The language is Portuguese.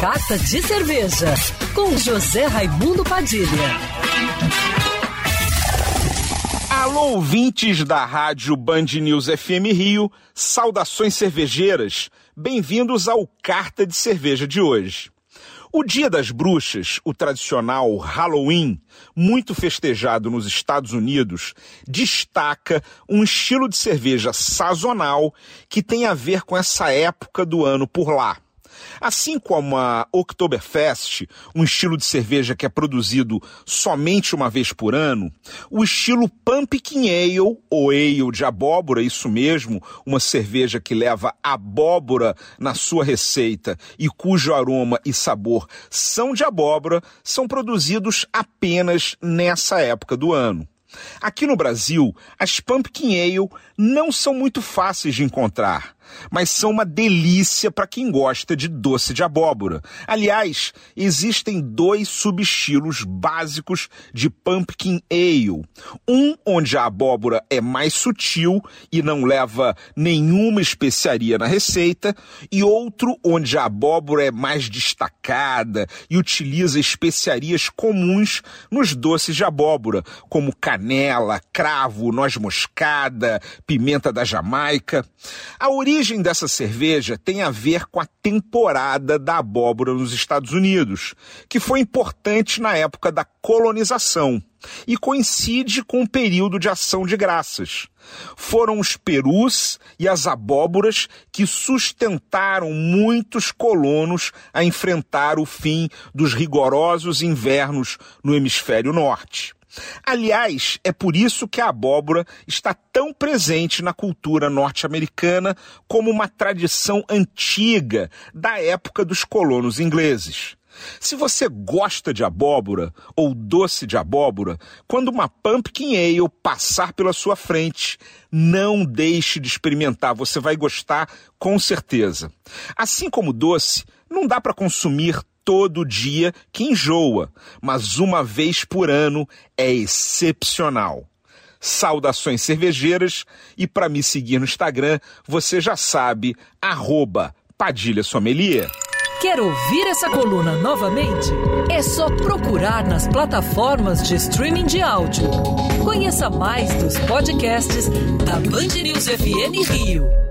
Carta de Cerveja, com José Raimundo Padilha. Alô, ouvintes da rádio Band News FM Rio, saudações cervejeiras, bem-vindos ao Carta de Cerveja de hoje. O Dia das Bruxas, o tradicional Halloween, muito festejado nos Estados Unidos, destaca um estilo de cerveja sazonal que tem a ver com essa época do ano por lá. Assim como a Oktoberfest, um estilo de cerveja que é produzido somente uma vez por ano, o estilo Pumpkin Ale, ou Ale de abóbora, isso mesmo, uma cerveja que leva abóbora na sua receita e cujo aroma e sabor são de abóbora, são produzidos apenas nessa época do ano. Aqui no Brasil, as Pumpkin Ale não são muito fáceis de encontrar mas são uma delícia para quem gosta de doce de abóbora. Aliás, existem dois subestilos básicos de pumpkin ale. Um onde a abóbora é mais sutil e não leva nenhuma especiaria na receita, e outro onde a abóbora é mais destacada e utiliza especiarias comuns nos doces de abóbora, como canela, cravo, noz moscada, pimenta da Jamaica. A origem origem dessa cerveja tem a ver com a temporada da abóbora nos Estados Unidos, que foi importante na época da colonização e coincide com o período de ação de graças. Foram os perus e as abóboras que sustentaram muitos colonos a enfrentar o fim dos rigorosos invernos no hemisfério norte. Aliás, é por isso que a abóbora está tão presente na cultura norte-americana como uma tradição antiga da época dos colonos ingleses. Se você gosta de abóbora ou doce de abóbora, quando uma pumpkin ale passar pela sua frente, não deixe de experimentar, você vai gostar com certeza. Assim como doce, não dá para consumir todo dia que enjoa, mas uma vez por ano é excepcional. Saudações cervejeiras e para me seguir no Instagram, você já sabe, arroba Padilha Sommelier. Quer ouvir essa coluna novamente? É só procurar nas plataformas de streaming de áudio. Conheça mais dos podcasts da Band News FM Rio.